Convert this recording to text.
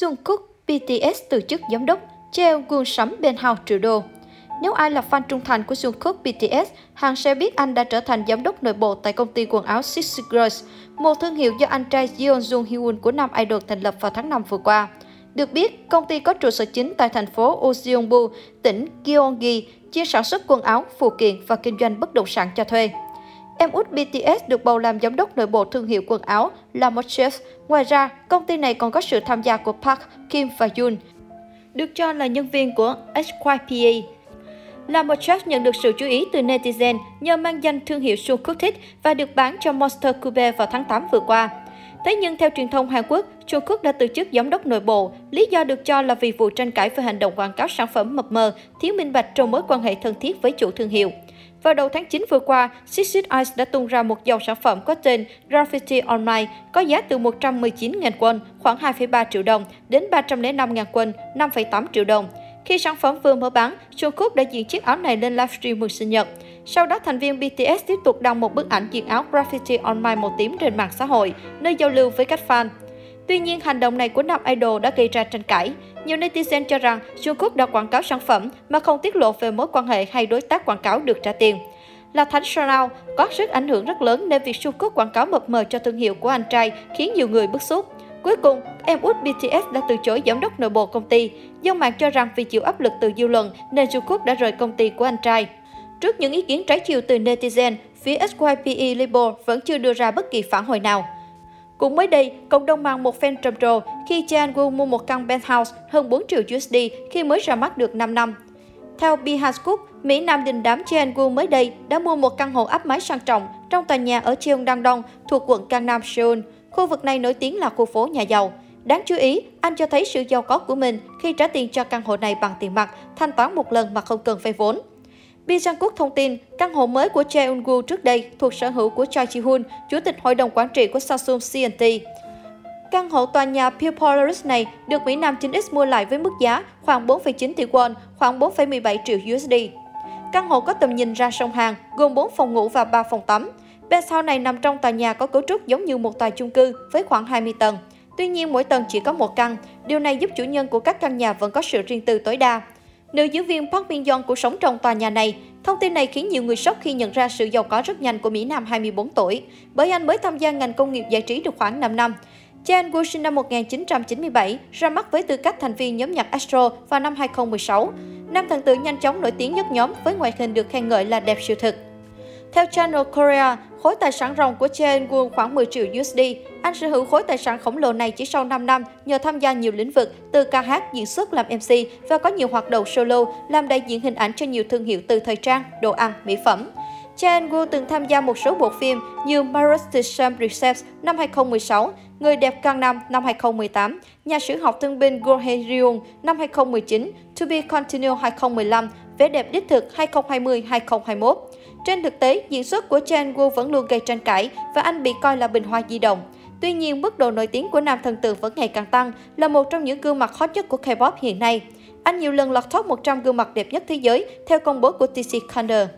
Jungkook, BTS từ chức giám đốc, treo gương sắm bên hào triệu đô. Nếu ai là fan trung thành của Jungkook BTS, hàng sẽ biết anh đã trở thành giám đốc nội bộ tại công ty quần áo Six Girls, một thương hiệu do anh trai Jeon Jung Hyun của nam idol thành lập vào tháng 5 vừa qua. Được biết, công ty có trụ sở chính tại thành phố Ujeongbu, tỉnh Gyeonggi, chuyên sản xuất quần áo, phụ kiện và kinh doanh bất động sản cho thuê. Em út BTS được bầu làm giám đốc nội bộ thương hiệu quần áo La Mode Ngoài ra, công ty này còn có sự tham gia của Park, Kim và Yoon, được cho là nhân viên của HYPA. La Mode nhận được sự chú ý từ netizen nhờ mang danh thương hiệu Jungkook thích và được bán cho Monster Cube vào tháng 8 vừa qua. Thế nhưng theo truyền thông Hàn Quốc, Jungkook đã từ chức giám đốc nội bộ. Lý do được cho là vì vụ tranh cãi về hành động quảng cáo sản phẩm mập mờ, thiếu minh bạch trong mối quan hệ thân thiết với chủ thương hiệu. Vào đầu tháng 9 vừa qua, Sixit Ice đã tung ra một dòng sản phẩm có tên Graffiti Online có giá từ 119.000 won, khoảng 2,3 triệu đồng, đến 305.000 won, 5,8 triệu đồng. Khi sản phẩm vừa mở bán, Jungkook đã diện chiếc áo này lên livestream mừng sinh nhật. Sau đó, thành viên BTS tiếp tục đăng một bức ảnh diện áo graffiti online màu tím trên mạng xã hội, nơi giao lưu với các fan. Tuy nhiên, hành động này của nam idol đã gây ra tranh cãi. Nhiều netizen cho rằng Jungkook đã quảng cáo sản phẩm mà không tiết lộ về mối quan hệ hay đối tác quảng cáo được trả tiền. Là thánh Chanel có sức ảnh hưởng rất lớn nên việc Jungkook quảng cáo mập mờ cho thương hiệu của anh trai khiến nhiều người bức xúc. Cuối cùng, em út BTS đã từ chối giám đốc nội bộ công ty. Dân mạng cho rằng vì chịu áp lực từ dư luận nên Jungkook đã rời công ty của anh trai. Trước những ý kiến trái chiều từ netizen, phía SYPE Label vẫn chưa đưa ra bất kỳ phản hồi nào. Cũng mới đây, cộng đồng mạng một fan trầm trồ khi Chan Woo mua một căn penthouse hơn 4 triệu USD khi mới ra mắt được 5 năm. Theo Behind Mỹ Nam đình đám Chan Woo mới đây đã mua một căn hộ áp mái sang trọng trong tòa nhà ở Cheongdam-dong thuộc quận Gangnam, Seoul. Khu vực này nổi tiếng là khu phố nhà giàu. Đáng chú ý, anh cho thấy sự giàu có của mình khi trả tiền cho căn hộ này bằng tiền mặt, thanh toán một lần mà không cần vay vốn. Bi Sang Quốc thông tin, căn hộ mới của Jae Eun Woo trước đây thuộc sở hữu của Choi Ji Hoon, chủ tịch hội đồng quản trị của Samsung C&T. Căn hộ tòa nhà Pure Polaris này được Mỹ Nam 9X mua lại với mức giá khoảng 4,9 tỷ won, khoảng 4,17 triệu USD. Căn hộ có tầm nhìn ra sông Hàn, gồm 4 phòng ngủ và 3 phòng tắm. Penthouse này nằm trong tòa nhà có cấu trúc giống như một tòa chung cư với khoảng 20 tầng. Tuy nhiên, mỗi tầng chỉ có một căn. Điều này giúp chủ nhân của các căn nhà vẫn có sự riêng tư tối đa. Nữ diễn viên Park Min Young cũng sống trong tòa nhà này. Thông tin này khiến nhiều người sốc khi nhận ra sự giàu có rất nhanh của Mỹ Nam 24 tuổi, bởi anh mới tham gia ngành công nghiệp giải trí được khoảng 5 năm. Chan Woo sinh năm 1997, ra mắt với tư cách thành viên nhóm nhạc Astro vào năm 2016. Nam thần tượng nhanh chóng nổi tiếng nhất nhóm với ngoại hình được khen ngợi là đẹp siêu thực. Theo Channel Korea, khối tài sản ròng của Chen Won khoảng 10 triệu USD. Anh sở hữu khối tài sản khổng lồ này chỉ sau 5 năm nhờ tham gia nhiều lĩnh vực từ ca hát, diễn xuất làm MC và có nhiều hoạt động solo làm đại diện hình ảnh cho nhiều thương hiệu từ thời trang, đồ ăn, mỹ phẩm. Chen Wu từng tham gia một số bộ phim như Marriage to Sham Recepts năm 2016, Người đẹp Gangnam năm 2018, Nhà sử học thương binh Go Hae Ryung năm 2019, To Be Continued 2015, Vẻ đẹp đích thực 2020-2021. Trên thực tế, diễn xuất của Chen Wu vẫn luôn gây tranh cãi và anh bị coi là bình hoa di động. Tuy nhiên, mức độ nổi tiếng của nam thần tượng vẫn ngày càng tăng, là một trong những gương mặt hot nhất của K-pop hiện nay. Anh nhiều lần lọt top 100 gương mặt đẹp nhất thế giới theo công bố của TC Thunder.